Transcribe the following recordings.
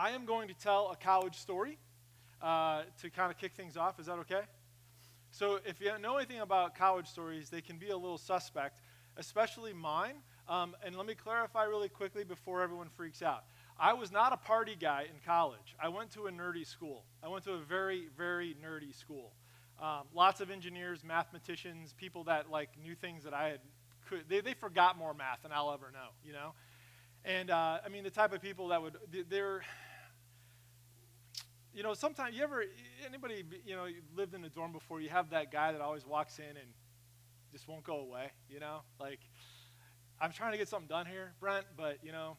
I am going to tell a college story uh, to kind of kick things off. Is that okay? So, if you know anything about college stories, they can be a little suspect, especially mine. Um, and let me clarify really quickly before everyone freaks out. I was not a party guy in college. I went to a nerdy school. I went to a very, very nerdy school. Um, lots of engineers, mathematicians, people that like knew things that I had could. They, they forgot more math than I'll ever know, you know. And uh, I mean, the type of people that would they're you know, sometimes you ever, anybody, you know, lived in a dorm before, you have that guy that always walks in and just won't go away, you know? Like, I'm trying to get something done here, Brent, but, you know.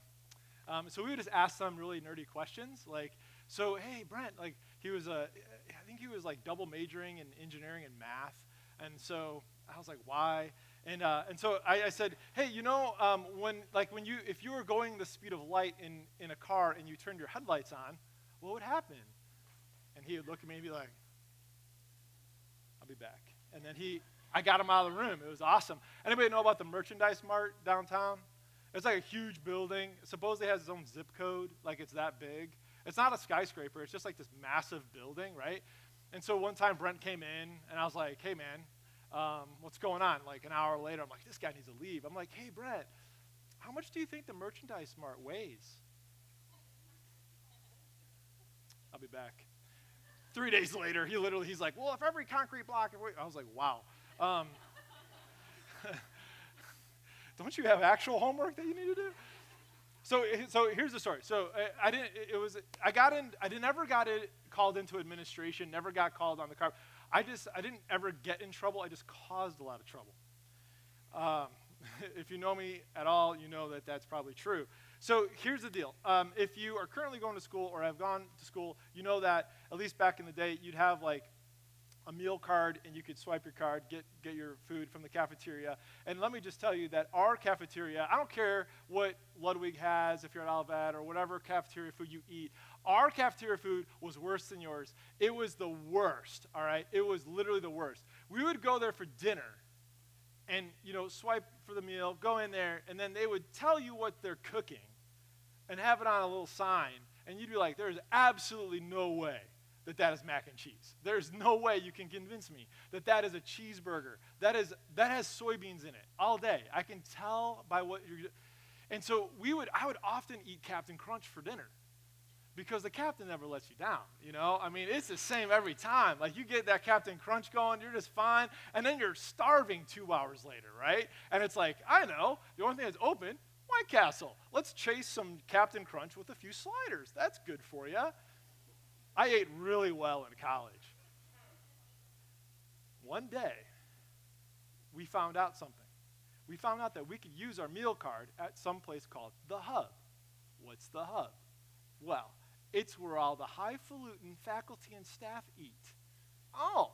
Um, so we would just ask some really nerdy questions, like, so, hey, Brent, like, he was, a, I think he was like double majoring in engineering and math. And so I was like, why? And, uh, and so I, I, said, hey, you know, um, when, like, when you, if you were going the speed of light in, in a car and you turned your headlights on, what would happen? And he would look at me and be like, I'll be back. And then he, I got him out of the room. It was awesome. Anybody know about the merchandise mart downtown? It's like a huge building. Supposedly has its own zip code, like it's that big. It's not a skyscraper, it's just like this massive building, right? And so one time Brent came in and I was like, hey man, um, what's going on? Like an hour later, I'm like, this guy needs to leave. I'm like, hey Brent, how much do you think the merchandise mart weighs? I'll be back. Three days later, he literally, he's like, well, if every concrete block, I was like, wow. Um, don't you have actual homework that you need to do? So, so here's the story. So I, I didn't. It was. I got in. I didn't ever got it called into administration. Never got called on the car. I just. I didn't ever get in trouble. I just caused a lot of trouble. Um, if you know me at all, you know that that's probably true. So here's the deal. Um, if you are currently going to school or have gone to school, you know that at least back in the day, you'd have like a meal card and you could swipe your card, get, get your food from the cafeteria. And let me just tell you that our cafeteria, I don't care what Ludwig has, if you're at Olivet or whatever cafeteria food you eat, our cafeteria food was worse than yours. It was the worst, all right? It was literally the worst. We would go there for dinner and, you know, swipe for the meal, go in there, and then they would tell you what they're cooking and have it on a little sign, and you'd be like, there's absolutely no way that that is mac and cheese. There's no way you can convince me that that is a cheeseburger. That is that has soybeans in it all day. I can tell by what you're. And so we would, I would often eat Captain Crunch for dinner because the captain never lets you down. You know, I mean, it's the same every time. Like you get that Captain Crunch going, you're just fine, and then you're starving two hours later, right? And it's like, I know, the only thing that's open White Castle. Let's chase some Captain Crunch with a few sliders. That's good for you. I ate really well in college. One day, we found out something. We found out that we could use our meal card at some place called The Hub. What's The Hub? Well, it's where all the highfalutin faculty and staff eat. Oh,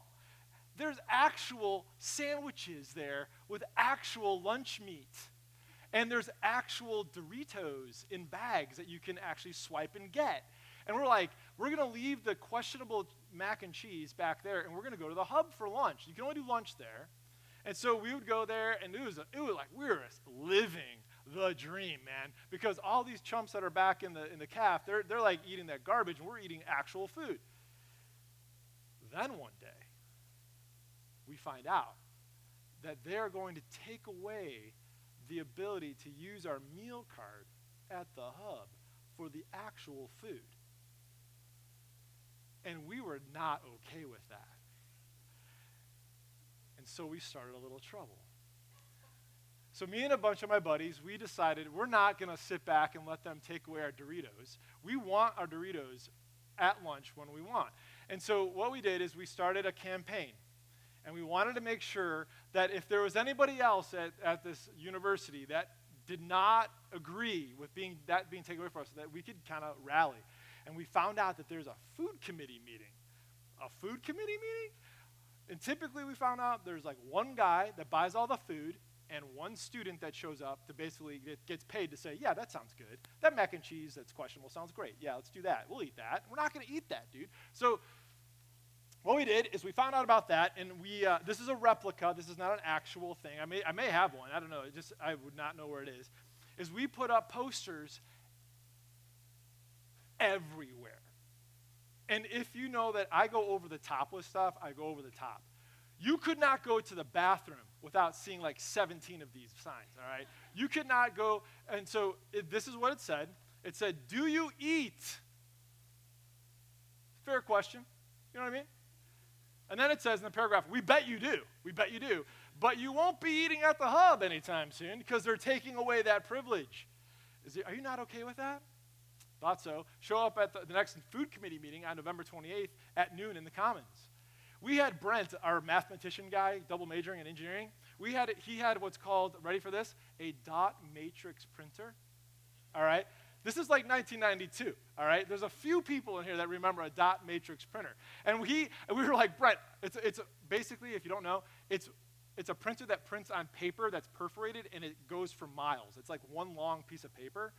there's actual sandwiches there with actual lunch meat. And there's actual Doritos in bags that you can actually swipe and get. And we're like, we're going to leave the questionable mac and cheese back there, and we're going to go to the hub for lunch. You can only do lunch there. And so we would go there, and it was, it was like we were living the dream, man. Because all these chumps that are back in the, in the caf, they're, they're like eating that garbage, and we're eating actual food. Then one day, we find out that they're going to take away the ability to use our meal card at the hub for the actual food. And we were not okay with that. And so we started a little trouble. So, me and a bunch of my buddies, we decided we're not going to sit back and let them take away our Doritos. We want our Doritos at lunch when we want. And so, what we did is we started a campaign. And we wanted to make sure that if there was anybody else at, at this university that did not agree with being, that being taken away from us, that we could kind of rally. And we found out that there's a food committee meeting. A food committee meeting? And typically we found out there's like one guy that buys all the food and one student that shows up to basically get, gets paid to say, yeah, that sounds good. That mac and cheese that's questionable sounds great. Yeah, let's do that. We'll eat that. We're not going to eat that, dude. So what we did is we found out about that, and we uh, this is a replica. This is not an actual thing. I may I may have one. I don't know. It just I would not know where it is. Is we put up posters everywhere. And if you know that I go over the top with stuff, I go over the top. You could not go to the bathroom without seeing like 17 of these signs, all right? You could not go, and so it, this is what it said. It said, Do you eat? Fair question. You know what I mean? And then it says in the paragraph, We bet you do. We bet you do. But you won't be eating at the hub anytime soon because they're taking away that privilege. It, are you not okay with that? Thought so. Show up at the, the next food committee meeting on November 28th at noon in the Commons. We had Brent, our mathematician guy, double majoring in engineering. We had he had what's called, ready for this, a dot matrix printer. All right? This is like 1992, all right? There's a few people in here that remember a dot matrix printer. And we, we were like, Brent, it's, it's basically, if you don't know, it's, it's a printer that prints on paper that's perforated and it goes for miles. It's like one long piece of paper.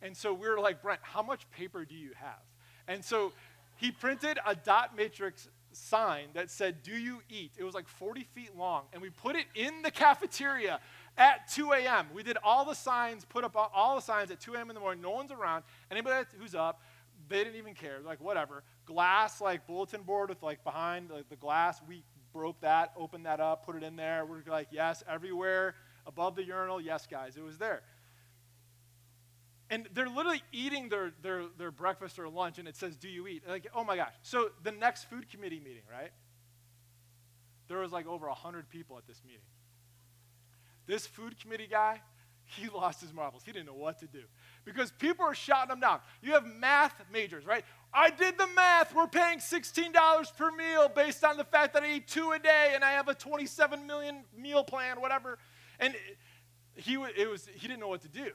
And so we were like, Brent, how much paper do you have? And so he printed a dot matrix sign that said, Do you eat? It was like 40 feet long. And we put it in the cafeteria at 2 a.m. We did all the signs, put up all the signs at 2 a.m. in the morning. No one's around. Anybody who's up, they didn't even care. Like, whatever. Glass, like, bulletin board with, like, behind like, the glass. We broke that, opened that up, put it in there. We're like, yes, everywhere above the urinal. Yes, guys, it was there. And they're literally eating their, their, their breakfast or lunch, and it says, Do you eat? Like, oh my gosh. So the next food committee meeting, right? There was like over 100 people at this meeting. This food committee guy, he lost his marbles. He didn't know what to do because people are shouting him down. You have math majors, right? I did the math. We're paying $16 per meal based on the fact that I eat two a day and I have a 27 million meal plan, whatever. And he, it was, he didn't know what to do.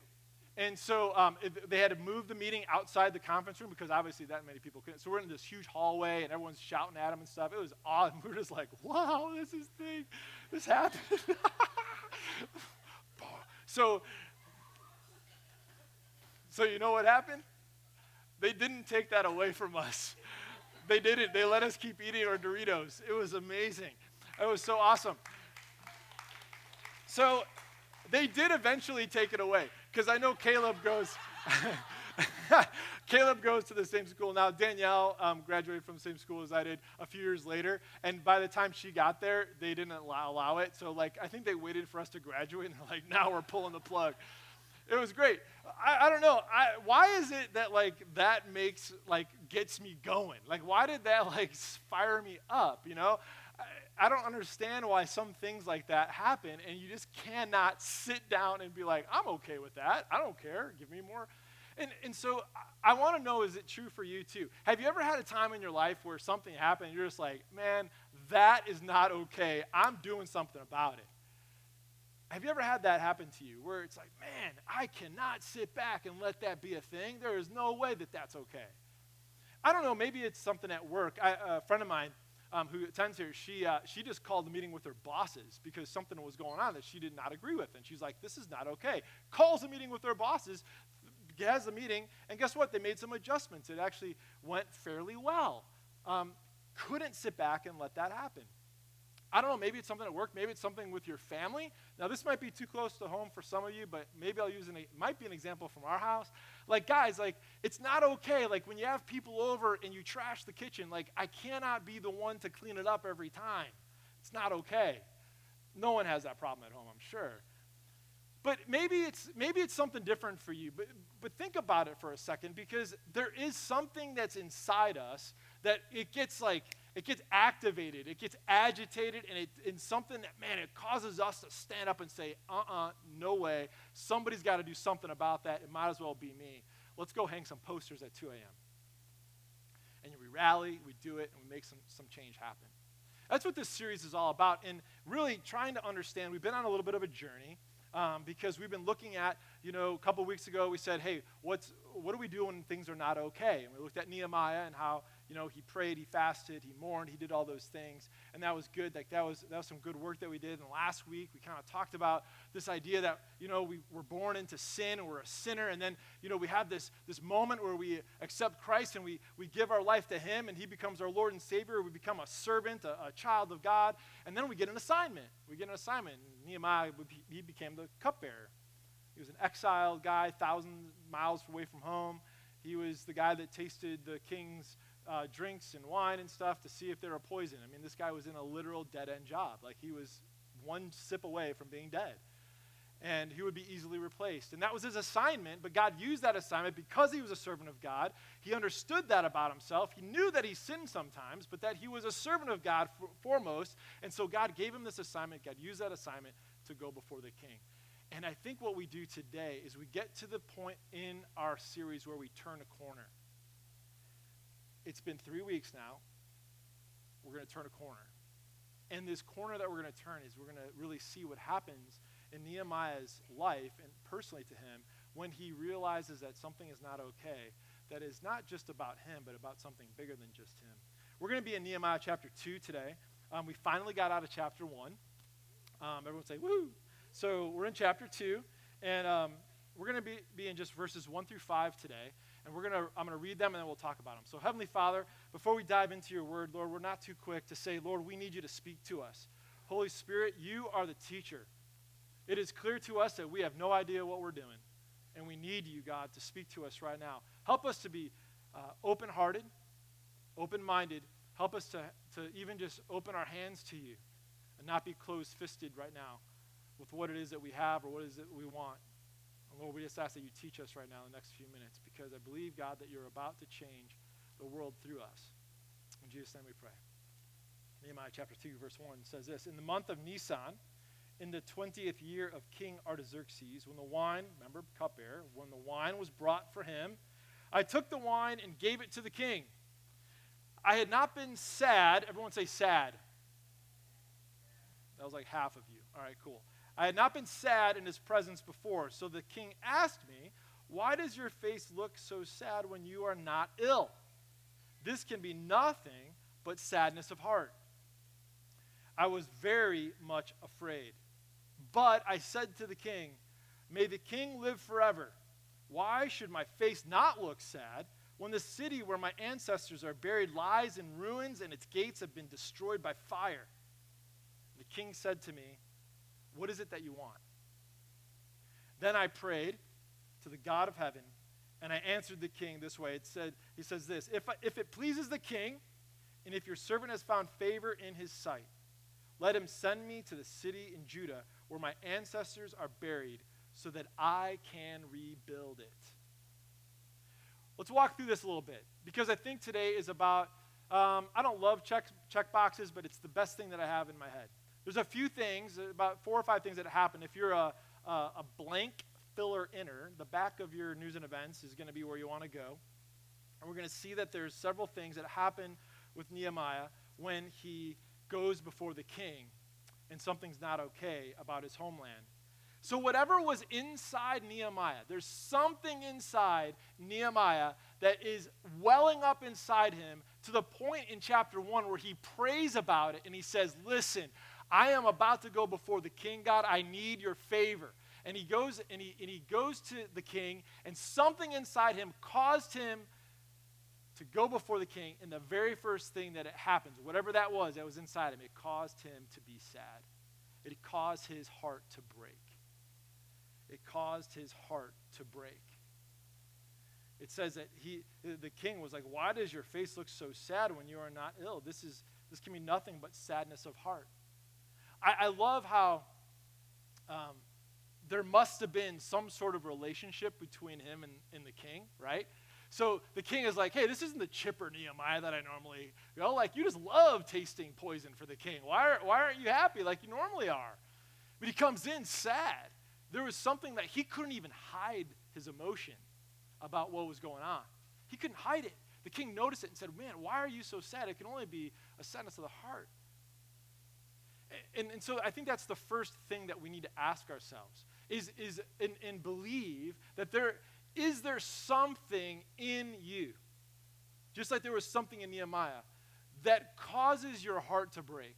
And so um, they had to move the meeting outside the conference room because obviously that many people couldn't. So we're in this huge hallway and everyone's shouting at him and stuff. It was odd. We were just like, wow, this is thing. This happened. so, so you know what happened? They didn't take that away from us. They didn't. They let us keep eating our Doritos. It was amazing. It was so awesome. So they did eventually take it away because I know Caleb goes. Caleb goes to the same school now. Danielle um, graduated from the same school as I did a few years later, and by the time she got there, they didn't allow, allow it. So like, I think they waited for us to graduate, and they're like, now we're pulling the plug. It was great. I, I don't know. I, why is it that like that makes like gets me going? Like, why did that like fire me up? You know, I don't understand why some things like that happen, and you just cannot sit down and be like, I'm okay with that. I don't care. Give me more. And, and so I, want to know is it true for you too? Have you ever had a time in your life where something happened and you're just like, man, that is not okay. I'm doing something about it? Have you ever had that happen to you where it's like, man, I cannot sit back and let that be a thing? There is no way that that's okay. I don't know, maybe it's something at work. I, a friend of mine, um, who attends here, she, uh, she just called the meeting with her bosses because something was going on that she did not agree with. And she's like, this is not okay. Calls a meeting with her bosses, has a meeting, and guess what? They made some adjustments. It actually went fairly well. Um, couldn't sit back and let that happen. I don't know, maybe it's something at work, maybe it's something with your family. Now, this might be too close to home for some of you, but maybe I'll use an, it might be an example from our house. Like, guys, like, it's not okay. Like, when you have people over and you trash the kitchen, like, I cannot be the one to clean it up every time. It's not okay. No one has that problem at home, I'm sure. But maybe it's maybe it's something different for you. But but think about it for a second because there is something that's inside us that it gets like it gets activated, it gets agitated, and it, it's something that, man, it causes us to stand up and say, uh uh-uh, uh no way. Somebody's got to do something about that. It might as well be me. Let's go hang some posters at 2 a.m. And we rally, we do it, and we make some, some change happen. That's what this series is all about. And really trying to understand, we've been on a little bit of a journey. Um, because we've been looking at, you know, a couple weeks ago we said, hey, what's, what do we do when things are not okay? And we looked at Nehemiah and how you know, he prayed, he fasted, he mourned, he did all those things. And that was good. Like that was that was some good work that we did. And last week we kind of talked about this idea that, you know, we were born into sin and we're a sinner. And then, you know, we have this this moment where we accept Christ and we we give our life to him and he becomes our Lord and Savior. We become a servant, a, a child of God. And then we get an assignment. We get an assignment. Nehemiah, he became the cupbearer. He was an exiled guy, thousand miles away from home. He was the guy that tasted the king's uh, drinks and wine and stuff to see if they were poison. I mean, this guy was in a literal dead end job. Like, he was one sip away from being dead. And he would be easily replaced. And that was his assignment, but God used that assignment because he was a servant of God. He understood that about himself. He knew that he sinned sometimes, but that he was a servant of God for, foremost. And so God gave him this assignment. God used that assignment to go before the king. And I think what we do today is we get to the point in our series where we turn a corner. It's been three weeks now. We're going to turn a corner. And this corner that we're going to turn is we're going to really see what happens in Nehemiah's life and personally to him when he realizes that something is not okay, that is not just about him, but about something bigger than just him. We're going to be in Nehemiah chapter 2 today. Um, we finally got out of chapter 1. Um, everyone say, woo! So we're in chapter 2, and um, we're going to be, be in just verses 1 through 5 today and we're gonna I'm gonna read them and then we'll talk about them. So Heavenly Father, before we dive into your word, Lord, we're not too quick to say, Lord, we need you to speak to us. Holy Spirit, you are the teacher. It is clear to us that we have no idea what we're doing, and we need you, God, to speak to us right now. Help us to be uh, open-hearted, open-minded. Help us to, to even just open our hands to you and not be closed-fisted right now with what it is that we have or what it is that we want. Lord, we just ask that you teach us right now in the next few minutes because I believe, God, that you're about to change the world through us. In Jesus' name we pray. Nehemiah chapter 2, verse 1 says this In the month of Nisan, in the 20th year of King Artaxerxes, when the wine, remember, cupbearer, when the wine was brought for him, I took the wine and gave it to the king. I had not been sad. Everyone say sad. That was like half of you. All right, cool. I had not been sad in his presence before. So the king asked me, Why does your face look so sad when you are not ill? This can be nothing but sadness of heart. I was very much afraid. But I said to the king, May the king live forever. Why should my face not look sad when the city where my ancestors are buried lies in ruins and its gates have been destroyed by fire? The king said to me, what is it that you want? Then I prayed to the God of heaven, and I answered the king this way. It said, He says this if, if it pleases the king, and if your servant has found favor in his sight, let him send me to the city in Judah where my ancestors are buried, so that I can rebuild it. Let's walk through this a little bit because I think today is about. Um, I don't love check, check boxes, but it's the best thing that I have in my head. There's a few things, about four or five things that happen. If you're a, a, a blank filler inner, the back of your news and events is going to be where you want to go. And we're going to see that there's several things that happen with Nehemiah when he goes before the king and something's not okay about his homeland. So, whatever was inside Nehemiah, there's something inside Nehemiah that is welling up inside him to the point in chapter 1 where he prays about it and he says, Listen, I am about to go before the king, God. I need your favor. And he goes and he, and he goes to the king, and something inside him caused him to go before the king. And the very first thing that it happens, whatever that was that was inside him, it caused him to be sad. It caused his heart to break. It caused his heart to break. It says that he, the king was like, Why does your face look so sad when you are not ill? This, is, this can be nothing but sadness of heart. I, I love how um, there must have been some sort of relationship between him and, and the king, right? So the king is like, hey, this isn't the chipper Nehemiah that I normally go. You know, like, you just love tasting poison for the king. Why, are, why aren't you happy like you normally are? But he comes in sad. There was something that he couldn't even hide his emotion about what was going on. He couldn't hide it. The king noticed it and said, Man, why are you so sad? It can only be a sadness of the heart. And, and so I think that's the first thing that we need to ask ourselves is, is and, and believe that there is there something in you, just like there was something in Nehemiah, that causes your heart to break.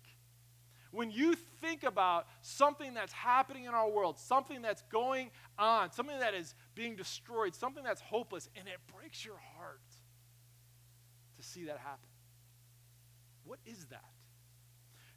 When you think about something that's happening in our world, something that's going on, something that is being destroyed, something that's hopeless, and it breaks your heart to see that happen. What is that?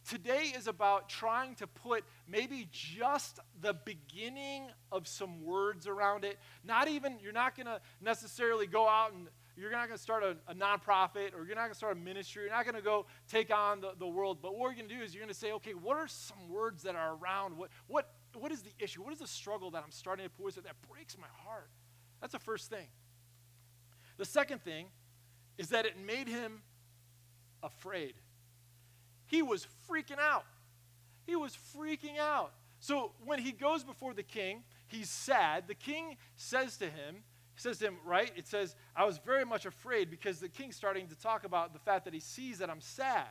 Today is about trying to put maybe just the beginning of some words around it. Not even, you're not going to necessarily go out and you're not going to start a, a, nonprofit or you're not going to start a ministry. You're not going to go take on the, the world. But what you're going to do is you're going to say, okay, what are some words that are around? What, what, what is the issue? What is the struggle that I'm starting to put that breaks my heart? That's the first thing. The second thing is that it made him afraid. He was freaking out. He was freaking out. So when he goes before the king, he's sad. The king says to him, he says to him, right? It says, I was very much afraid because the king's starting to talk about the fact that he sees that I'm sad.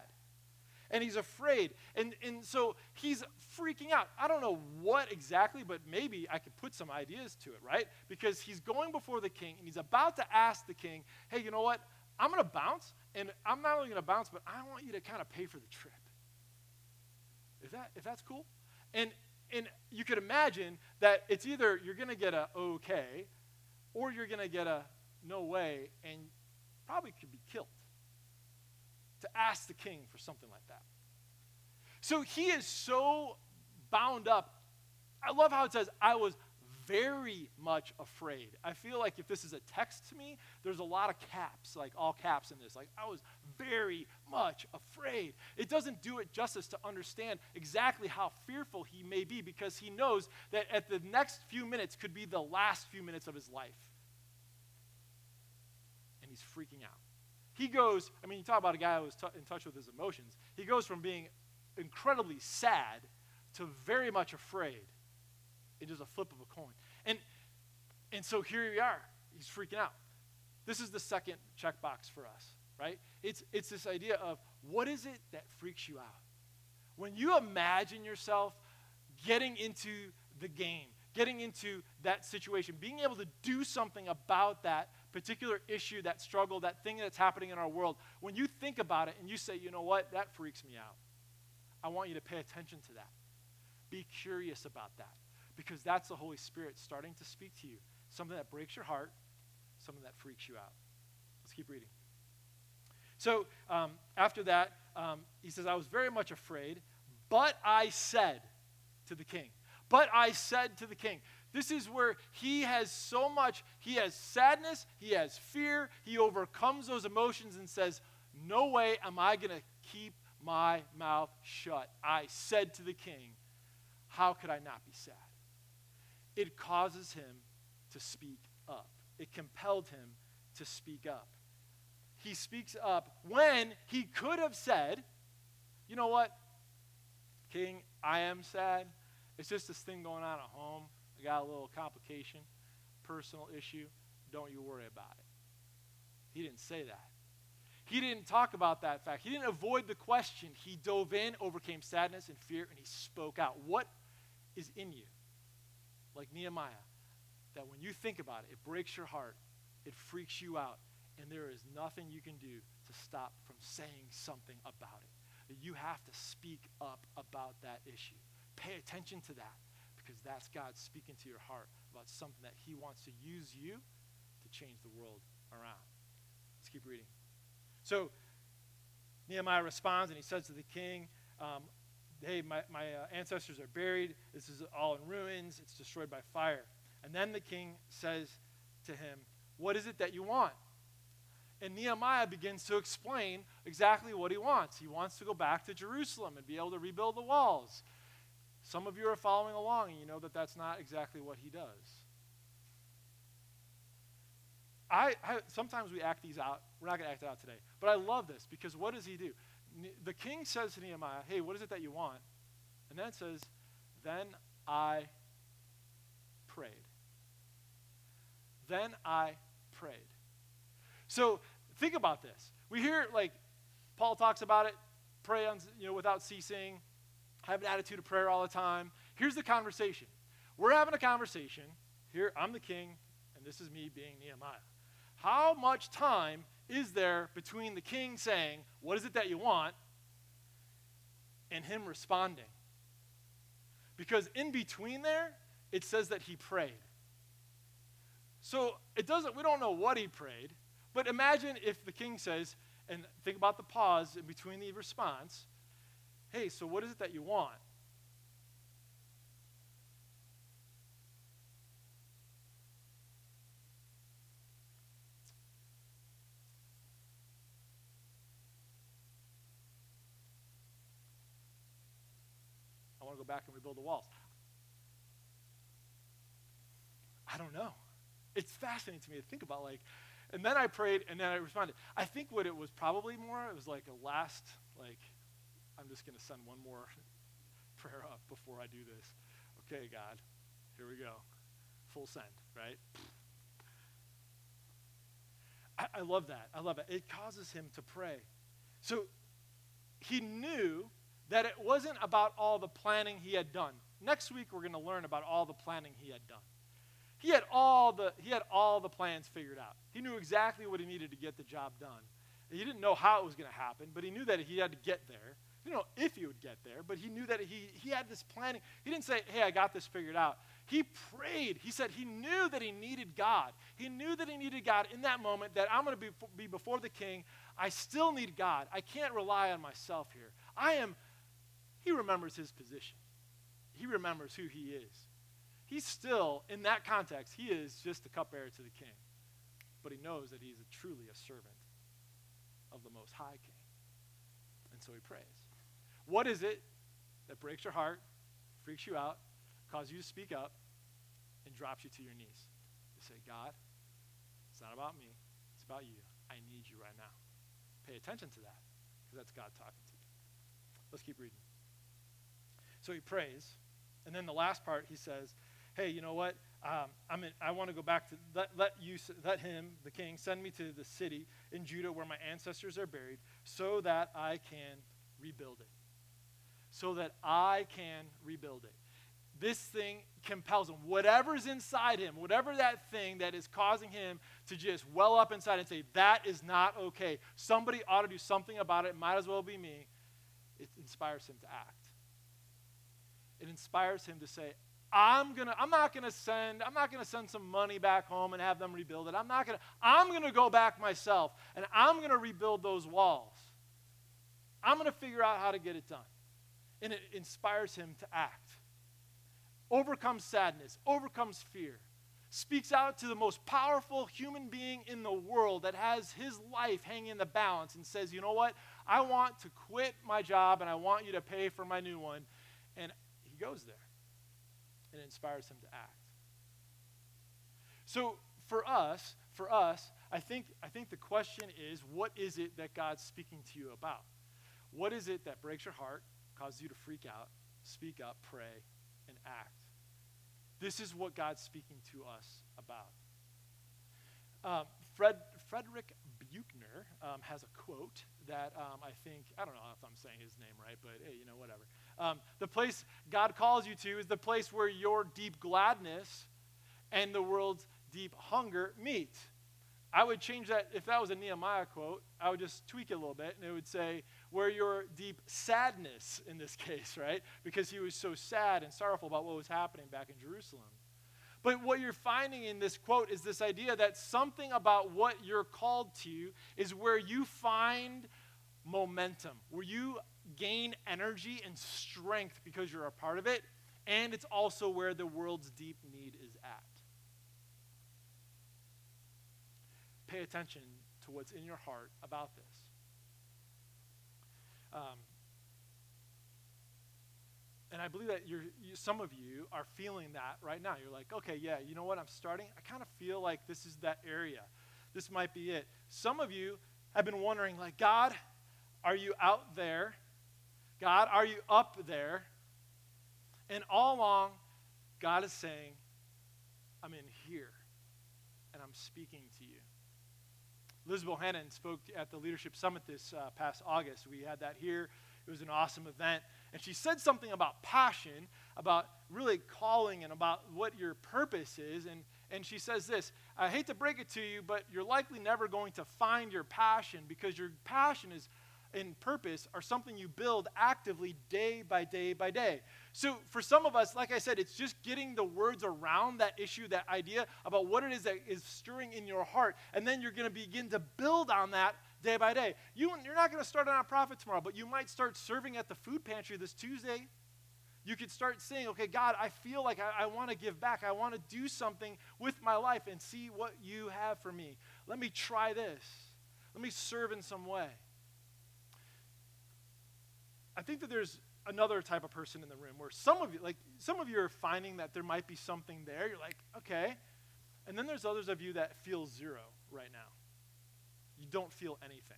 And he's afraid. And, and so he's freaking out. I don't know what exactly, but maybe I could put some ideas to it, right? Because he's going before the king and he's about to ask the king, hey, you know what? I'm going to bounce, and I'm not only going to bounce, but I want you to kind of pay for the trip. If, that, if that's cool? And, and you could imagine that it's either you're going to get a okay, or you're going to get a no way, and probably could be killed to ask the king for something like that. So he is so bound up. I love how it says, I was very much afraid. I feel like if this is a text to me, there's a lot of caps, like all caps in this. Like, I was very much afraid. It doesn't do it justice to understand exactly how fearful he may be because he knows that at the next few minutes could be the last few minutes of his life. And he's freaking out. He goes, I mean, you talk about a guy who was t- in touch with his emotions. He goes from being incredibly sad to very much afraid it is a flip of a coin. And, and so here we are. He's freaking out. This is the second checkbox for us, right? It's, it's this idea of what is it that freaks you out? When you imagine yourself getting into the game, getting into that situation, being able to do something about that particular issue, that struggle, that thing that's happening in our world, when you think about it and you say, you know what, that freaks me out, I want you to pay attention to that. Be curious about that because that's the Holy Spirit starting to speak to you. Something that breaks your heart, something that freaks you out. Let's keep reading. So um, after that, um, he says, I was very much afraid, but I said to the king, but I said to the king, this is where he has so much, he has sadness, he has fear, he overcomes those emotions and says, No way am I going to keep my mouth shut. I said to the king, How could I not be sad? It causes him to speak up. It compelled him to speak up. He speaks up when he could have said, You know what, King, I am sad. It's just this thing going on at home. I got a little complication, personal issue. Don't you worry about it. He didn't say that. He didn't talk about that fact. He didn't avoid the question. He dove in, overcame sadness and fear, and he spoke out. What is in you? Like Nehemiah, that when you think about it, it breaks your heart, it freaks you out, and there is nothing you can do to stop from saying something about it. You have to speak up about that issue. Pay attention to that because that's God speaking to your heart about something that He wants to use you to change the world around. Let's keep reading. So Nehemiah responds and he says to the king, um, hey, my, my uh, ancestors are buried. This is all in ruins. It's destroyed by fire. And then the king says to him, What is it that you want? And Nehemiah begins to explain exactly what he wants. He wants to go back to Jerusalem and be able to rebuild the walls. Some of you are following along and you know that that's not exactly what he does. I, I sometimes we act these out. We're not going to act it out today. But I love this because what does he do? The king says to Nehemiah, Hey, what is it that you want? And then it says, Then I prayed. Then I prayed. So think about this. We hear, like, Paul talks about it pray on, you know, without ceasing, have an attitude of prayer all the time. Here's the conversation. We're having a conversation. Here, I'm the king, and this is me being Nehemiah. How much time is there between the king saying, What is it that you want? and him responding? Because in between there, it says that he prayed. So it doesn't, we don't know what he prayed, but imagine if the king says, and think about the pause in between the response, hey, so what is it that you want? Go back and rebuild the walls. I don't know. It's fascinating to me to think about like, and then I prayed and then I responded. I think what it was probably more, it was like a last, like, I'm just going to send one more prayer up before I do this. Okay, God, here we go. Full send, right? I, I love that. I love it. It causes him to pray. So he knew that it wasn't about all the planning he had done. Next week, we're going to learn about all the planning he had done. He had all the, he had all the plans figured out. He knew exactly what he needed to get the job done. He didn't know how it was going to happen, but he knew that he had to get there. He didn't know if he would get there, but he knew that he, he had this planning. He didn't say, hey, I got this figured out. He prayed. He said he knew that he needed God. He knew that he needed God in that moment, that I'm going to be, be before the king. I still need God. I can't rely on myself here. I am, he remembers his position. He remembers who he is. He's still, in that context, he is just the cupbearer to the king. But he knows that he's a, truly a servant of the Most High King. And so he prays. What is it that breaks your heart, freaks you out, causes you to speak up, and drops you to your knees? You say, God, it's not about me, it's about you. I need you right now. Pay attention to that, because that's God talking to you. Let's keep reading. So he prays, and then the last part he says, Hey, you know what? Um, I'm in, I want to go back to let, let you let him, the king, send me to the city in Judah where my ancestors are buried, so that I can rebuild it so that I can rebuild it. This thing compels him. Whatever's inside him, whatever that thing that is causing him to just well up inside and say, that is not okay. Somebody ought to do something about it. Might as well be me. It inspires him to act. It inspires him to say, I'm gonna, I'm not gonna send, I'm not gonna send some money back home and have them rebuild it. I'm not gonna, I'm gonna go back myself and I'm gonna rebuild those walls. I'm gonna figure out how to get it done and it inspires him to act. Overcomes sadness, overcomes fear, speaks out to the most powerful human being in the world that has his life hanging in the balance and says, You know what? I want to quit my job and I want you to pay for my new one. And goes there and it inspires him to act. So for us, for us, I think, I think the question is what is it that God's speaking to you about? What is it that breaks your heart? causes you to freak out, speak up, pray, and act. This is what God's speaking to us about. Um, Fred, Frederick Buechner um, has a quote that um, I think, I don't know if I'm saying his name right, but hey, you know, whatever. Um, the place God calls you to is the place where your deep gladness and the world's deep hunger meet. I would change that, if that was a Nehemiah quote, I would just tweak it a little bit, and it would say, where your deep sadness in this case, right? Because he was so sad and sorrowful about what was happening back in Jerusalem. But what you're finding in this quote is this idea that something about what you're called to is where you find momentum, where you gain energy and strength because you're a part of it, and it's also where the world's deep need is at. Pay attention to what's in your heart about this. Um, and I believe that you're, you, some of you are feeling that right now. You're like, okay, yeah, you know what? I'm starting. I kind of feel like this is that area. This might be it. Some of you have been wondering, like, God, are you out there? God, are you up there? And all along, God is saying, I'm in here and I'm speaking to you. Liz Bohannon spoke at the Leadership Summit this uh, past August. We had that here. It was an awesome event. And she said something about passion, about really calling, and about what your purpose is. And, and she says this I hate to break it to you, but you're likely never going to find your passion because your passion is and purpose are something you build actively day by day by day. So, for some of us, like I said, it's just getting the words around that issue, that idea about what it is that is stirring in your heart. And then you're going to begin to build on that day by day. You, you're not going to start a nonprofit tomorrow, but you might start serving at the food pantry this Tuesday. You could start saying, okay, God, I feel like I, I want to give back. I want to do something with my life and see what you have for me. Let me try this. Let me serve in some way. I think that there's another type of person in the room where some of you, like some of you are finding that there might be something there. You're like, okay. And then there's others of you that feel zero right now. You don't feel anything.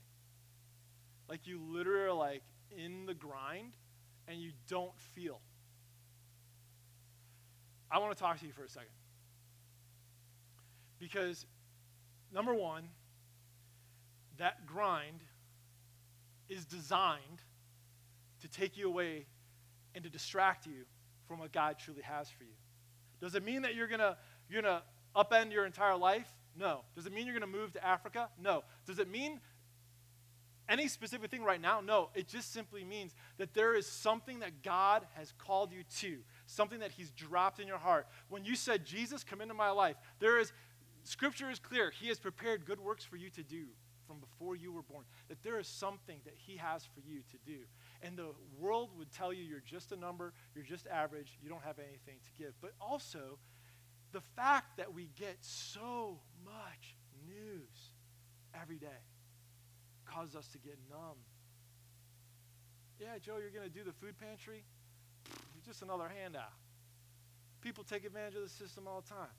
Like you literally are like in the grind and you don't feel. I want to talk to you for a second. Because number one, that grind is designed to take you away and to distract you from what God truly has for you. Does it mean that you're going to you're going to upend your entire life? No. Does it mean you're going to move to Africa? No. Does it mean any specific thing right now? No. It just simply means that there is something that God has called you to, something that He's dropped in your heart. When you said, Jesus, come into my life, there is, Scripture is clear. He has prepared good works for you to do from before you were born, that there is something that He has for you to do. And the world would tell you you're just a number, you're just average, you don't have anything to give. But also, the fact that we get so much news every day causes us to get numb. Yeah, Joe, you're going to do the food pantry? Just another handout. People take advantage of the system all the time.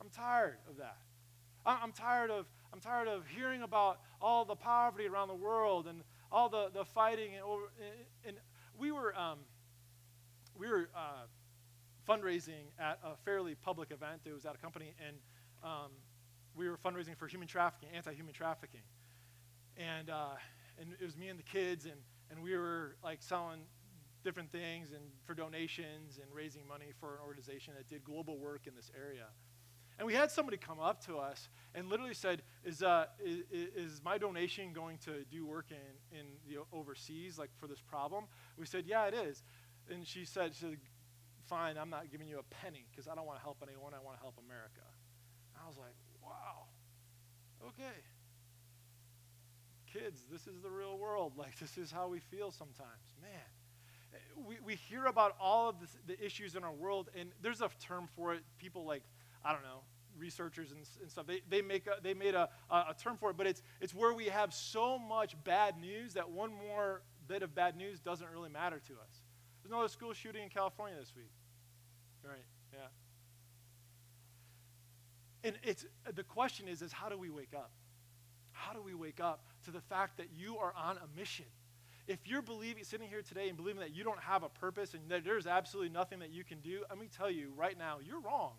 I'm tired of that. I'm tired of, I'm tired of hearing about all the poverty around the world and all the, the fighting. And, over, and we were, um, we were uh, fundraising at a fairly public event. It was at a company, and um, we were fundraising for human trafficking, anti-human trafficking. And, uh, and it was me and the kids, and, and we were like selling different things and for donations and raising money for an organization that did global work in this area. And we had somebody come up to us and literally said, "Is, uh, is, is my donation going to do work in, in the overseas, like for this problem?" We said, "Yeah, it is." And she said, she said "Fine, I'm not giving you a penny because I don't want to help anyone. I want to help America." And I was like, "Wow, okay." Kids, this is the real world. Like this is how we feel sometimes, man. We, we hear about all of the issues in our world, and there's a term for it. People like I don't know, researchers and, and stuff, they, they, make a, they made a, a, term for it, but it's, it's where we have so much bad news that one more bit of bad news doesn't really matter to us. There's another school shooting in California this week. Right, yeah. And it's, the question is, is how do we wake up? How do we wake up to the fact that you are on a mission? If you're believing, sitting here today and believing that you don't have a purpose and that there's absolutely nothing that you can do, let me tell you right now, you're wrong.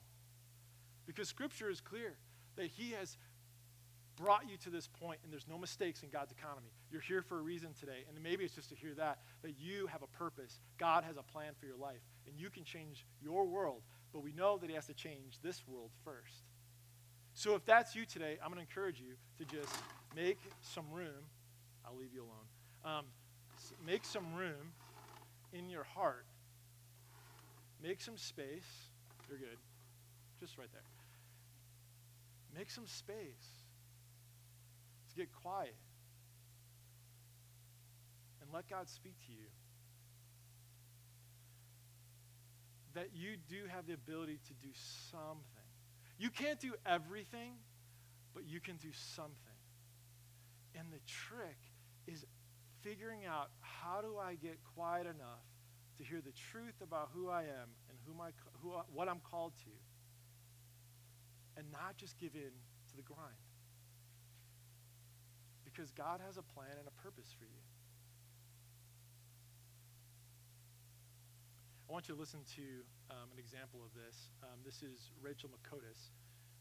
Because Scripture is clear that He has brought you to this point and there's no mistakes in God's economy. You're here for a reason today, and maybe it's just to hear that, that you have a purpose. God has a plan for your life, and you can change your world, but we know that He has to change this world first. So if that's you today, I'm going to encourage you to just make some room. I'll leave you alone. Um, make some room in your heart. Make some space. You're good. Just right there. Make some space to get quiet and let God speak to you. That you do have the ability to do something. You can't do everything, but you can do something. And the trick is figuring out how do I get quiet enough to hear the truth about who I am and whom I, who, what I'm called to and not just give in to the grind. Because God has a plan and a purpose for you. I want you to listen to um, an example of this. Um, this is Rachel McCotis.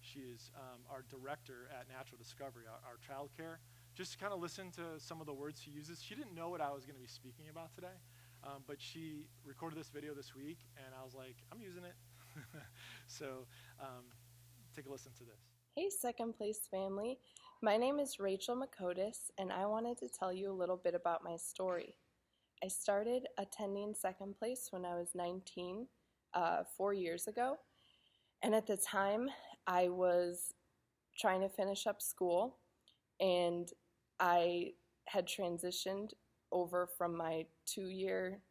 She is um, our director at Natural Discovery, our, our child care. Just to kind of listen to some of the words she uses. She didn't know what I was going to be speaking about today, um, but she recorded this video this week, and I was like, I'm using it. so um, Take a listen to this. Hey, Second Place family. My name is Rachel McCotis, and I wanted to tell you a little bit about my story. I started attending Second Place when I was 19, uh, four years ago. And at the time, I was trying to finish up school, and I had transitioned over from my two year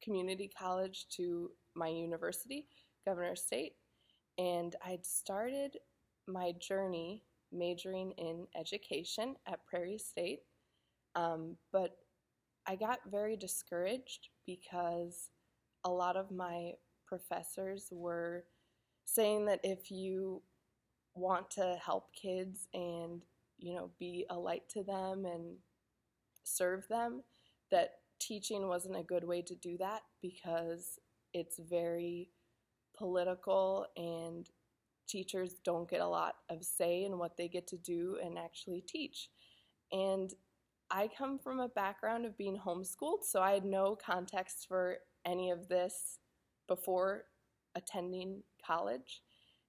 community college to my university, Governor State, and I'd started my journey majoring in education at Prairie State. Um, but I got very discouraged because a lot of my professors were saying that if you want to help kids and you know be a light to them and serve them that teaching wasn't a good way to do that because it's very political and teachers don't get a lot of say in what they get to do and actually teach. And I come from a background of being homeschooled, so I had no context for any of this before attending college.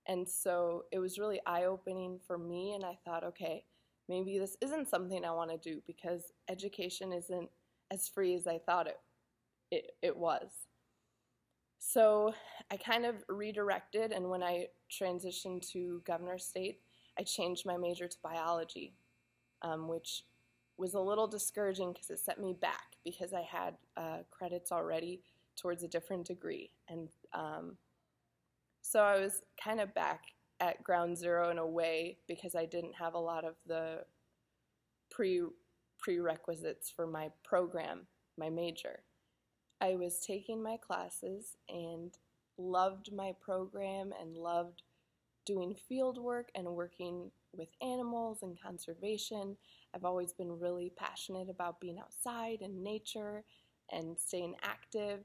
And so it was really eye opening for me, and I thought, okay, maybe this isn't something I want to do because education isn't as free as I thought it, it, it was. So I kind of redirected, and when I transitioned to Governor State, I changed my major to biology, um, which was a little discouraging because it set me back because I had uh, credits already towards a different degree. And um, so I was kind of back at ground zero in a way because I didn't have a lot of the pre prerequisites for my program, my major. I was taking my classes and loved my program and loved doing field work and working with animals and conservation. I've always been really passionate about being outside and nature and staying active,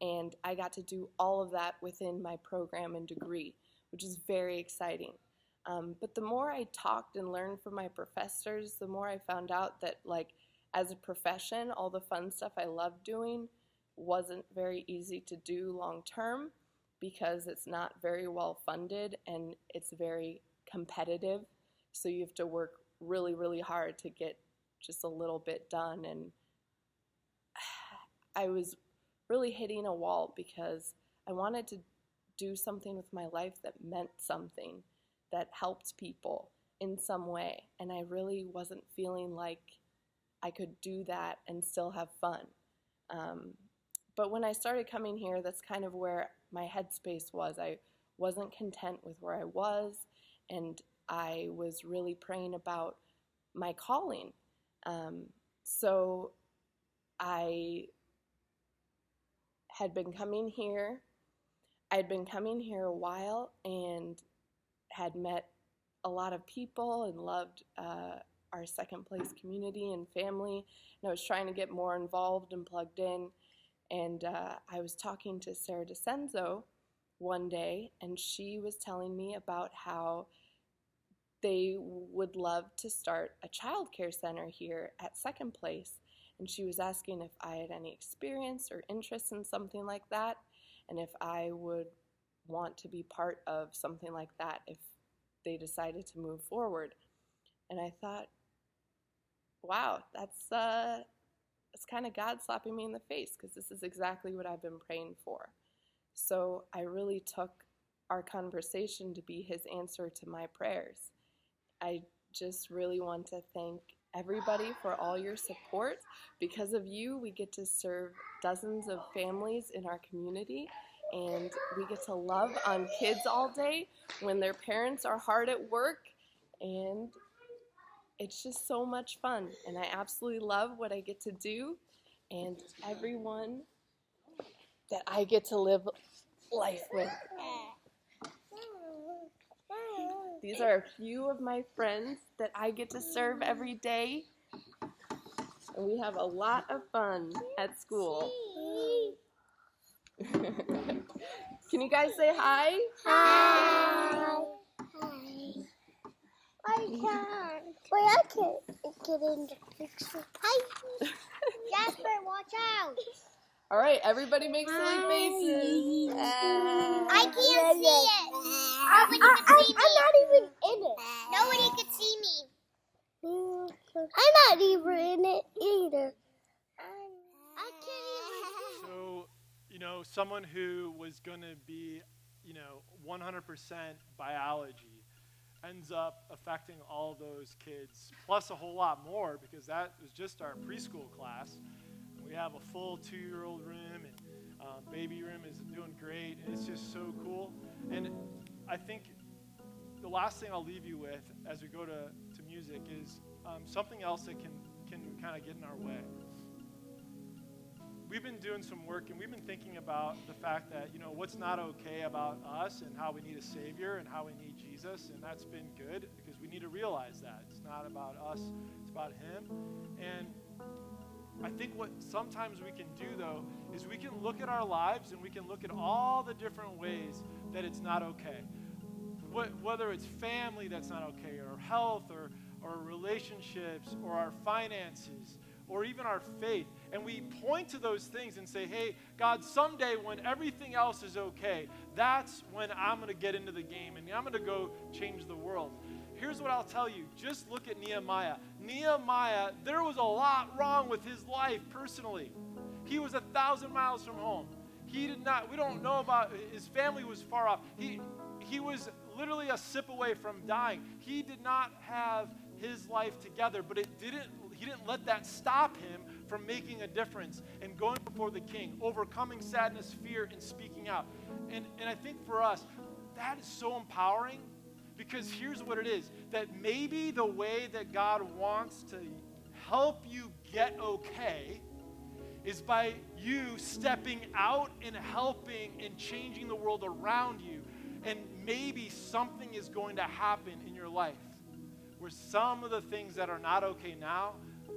and I got to do all of that within my program and degree, which is very exciting. Um, but the more I talked and learned from my professors, the more I found out that, like, as a profession, all the fun stuff I loved doing wasn't very easy to do long term because it's not very well funded and it's very competitive. So you have to work really, really hard to get just a little bit done. And I was really hitting a wall because I wanted to do something with my life that meant something, that helped people in some way. And I really wasn't feeling like I could do that and still have fun. Um, but when I started coming here, that's kind of where my headspace was. I wasn't content with where I was, and I was really praying about my calling. Um, so I had been coming here. I had been coming here a while and had met a lot of people and loved uh, our second place community and family. And I was trying to get more involved and plugged in. And uh, I was talking to Sarah DeCenzo one day, and she was telling me about how they would love to start a child care center here at Second Place. And she was asking if I had any experience or interest in something like that, and if I would want to be part of something like that if they decided to move forward. And I thought, wow, that's uh, it's kind of God slapping me in the face because this is exactly what I've been praying for. So I really took our conversation to be His answer to my prayers. I just really want to thank everybody for all your support. Because of you, we get to serve dozens of families in our community and we get to love on kids all day when their parents are hard at work and it's just so much fun and I absolutely love what I get to do and everyone that I get to live life with. These are a few of my friends that I get to serve every day. And we have a lot of fun at school. Can you guys say hi? Hi. I can't. Wait, I can't get in the picture. Hi. Jasper, watch out. All right, everybody make silly faces. I uh, can't see it. Nobody can see me. I'm not even in it. Nobody can see me. I'm not even in it either. I can't even. So, you know, someone who was going to be, you know, 100% biology ends up affecting all those kids, plus a whole lot more, because that was just our preschool class. We have a full two year old room, and um, baby room is doing great, and it's just so cool. And I think the last thing I'll leave you with as we go to, to music is um, something else that can, can kind of get in our way we've been doing some work and we've been thinking about the fact that, you know, what's not okay about us and how we need a Savior and how we need Jesus. And that's been good because we need to realize that. It's not about us, it's about Him. And I think what sometimes we can do, though, is we can look at our lives and we can look at all the different ways that it's not okay. What, whether it's family that's not okay, or health, or, or relationships, or our finances or even our faith. And we point to those things and say, hey, God, someday when everything else is okay, that's when I'm going to get into the game and I'm going to go change the world. Here's what I'll tell you just look at Nehemiah. Nehemiah, there was a lot wrong with his life personally. He was a thousand miles from home. He did not, we don't know about, his family was far off. He, he was literally a sip away from dying. He did not have his life together, but it didn't he didn't let that stop him from making a difference and going before the king, overcoming sadness, fear, and speaking out. And, and I think for us, that is so empowering because here's what it is that maybe the way that God wants to help you get okay is by you stepping out and helping and changing the world around you. And maybe something is going to happen in your life where some of the things that are not okay now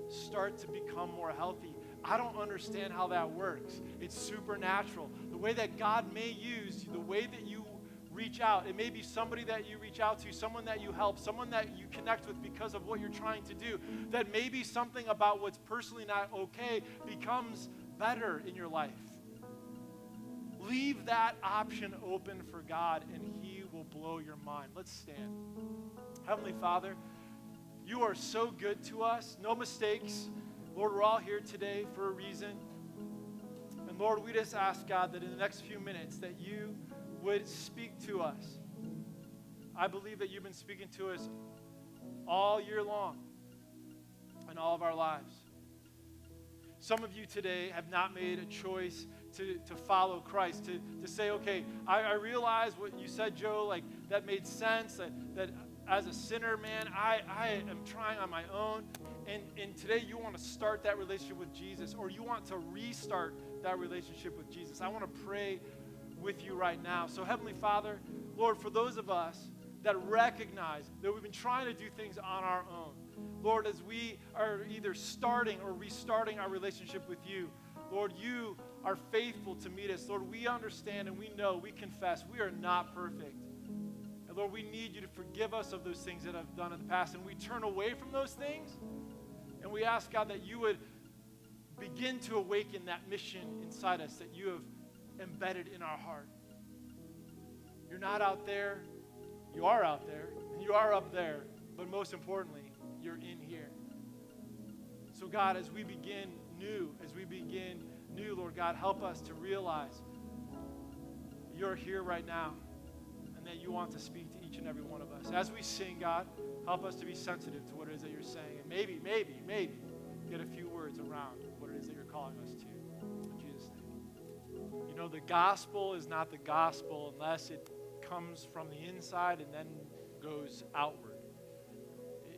start to become more healthy. I don't understand how that works. It's supernatural. The way that God may use, the way that you reach out, it may be somebody that you reach out to, someone that you help, someone that you connect with because of what you're trying to do, that maybe something about what's personally not okay becomes better in your life. Leave that option open for God, and He will blow your mind. Let's stand. Heavenly Father, you are so good to us. No mistakes. Lord, we're all here today for a reason. And Lord, we just ask, God, that in the next few minutes that you would speak to us. I believe that you've been speaking to us all year long in all of our lives. Some of you today have not made a choice to, to follow Christ, to, to say, okay, I, I realize what you said, Joe, like that made sense, that, that as a sinner, man, I, I am trying on my own. And, and today you want to start that relationship with Jesus or you want to restart that relationship with Jesus. I want to pray with you right now. So, Heavenly Father, Lord, for those of us that recognize that we've been trying to do things on our own, Lord, as we are either starting or restarting our relationship with you, Lord, you are faithful to meet us. Lord, we understand and we know, we confess, we are not perfect. Lord, we need you to forgive us of those things that I've done in the past. And we turn away from those things. And we ask, God, that you would begin to awaken that mission inside us that you have embedded in our heart. You're not out there, you are out there, and you are up there, but most importantly, you're in here. So, God, as we begin new, as we begin new, Lord God, help us to realize you're here right now that you want to speak to each and every one of us. As we sing, God, help us to be sensitive to what it is that you're saying. And maybe, maybe, maybe get a few words around what it is that you're calling us to. In Jesus' name. You know, the gospel is not the gospel unless it comes from the inside and then goes outward.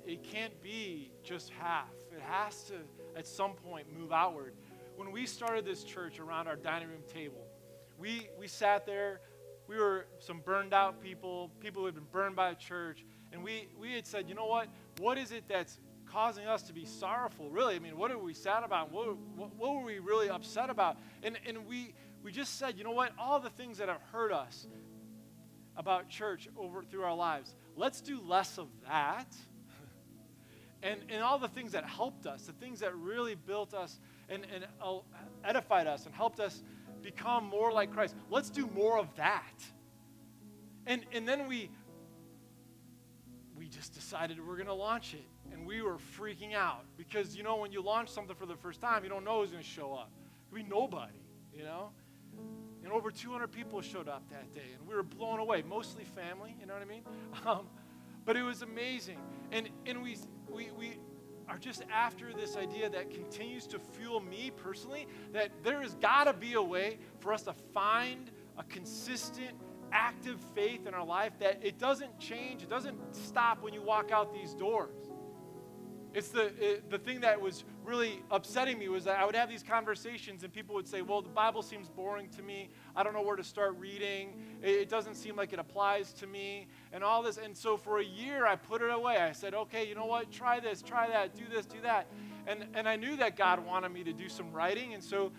It, it can't be just half, it has to, at some point, move outward. When we started this church around our dining room table, we, we sat there we were some burned out people, people who had been burned by a church, and we, we had said, you know what? What is it that's causing us to be sorrowful? Really, I mean, what are we sad about? What, what, what were we really upset about? And, and we, we just said, you know what? All the things that have hurt us about church over through our lives, let's do less of that. and, and all the things that helped us, the things that really built us and, and uh, edified us and helped us become more like Christ. Let's do more of that. And, and then we, we just decided we're going to launch it. And we were freaking out because, you know, when you launch something for the first time, you don't know who's going to show up. We nobody, you know? And over 200 people showed up that day, and we were blown away, mostly family, you know what I mean? Um, But it was amazing. And, and we, we, we are just after this idea that continues to fuel me personally that there has got to be a way for us to find a consistent, active faith in our life that it doesn't change, it doesn't stop when you walk out these doors. It's the, it, the thing that was really upsetting me was that I would have these conversations and people would say, Well, the Bible seems boring to me. I don't know where to start reading. It, doesn't seem like it applies to me, and all this. And so for a year, I put it away. I said, Okay, you know what? Try this, try that, do this, do that. And, and I knew that God wanted me to do some writing, and so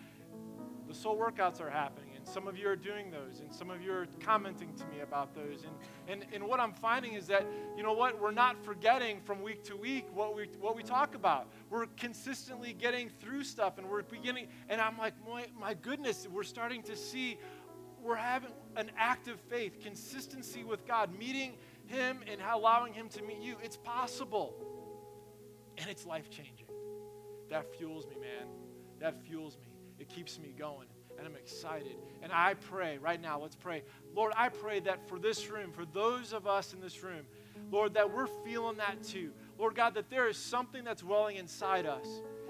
the soul workouts are happening and some of you are doing those, and some of you are commenting to me about those. And, and, and what I'm finding is that, you know what, we're not forgetting from week to week what we, what we talk about. We're consistently getting through stuff, and we're beginning, and I'm like, my, my goodness, we're starting to see we're having an active faith, consistency with God, meeting Him and allowing Him to meet you. It's possible, and it's life changing. That fuels me, man. That fuels me. It keeps me going and I'm excited. And I pray right now, let's pray. Lord, I pray that for this room, for those of us in this room, Lord, that we're feeling that too. Lord God, that there is something that's welling inside us.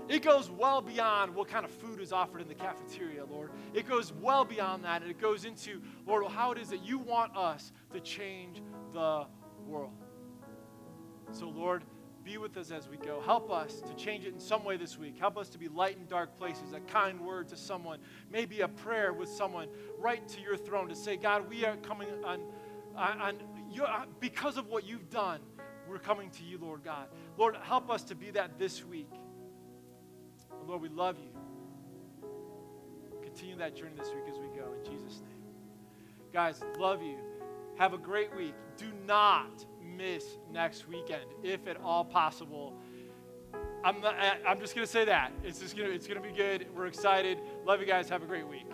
It goes well beyond what kind of food is offered in the cafeteria, Lord. It goes well beyond that, and it goes into, Lord, how it is that you want us to change the world. So, Lord, be with us as we go. Help us to change it in some way this week. Help us to be light in dark places, a kind word to someone, maybe a prayer with someone right to your throne to say, God, we are coming on, on, your, uh, because of what you've done. We're coming to you, Lord God. Lord, help us to be that this week. Lord, we love you. Continue that journey this week as we go in Jesus' name. Guys, love you. Have a great week. Do not miss next weekend, if at all possible. I'm, not, I'm just going to say that. It's just going to, it's going to be good. We're excited. Love you guys. Have a great week.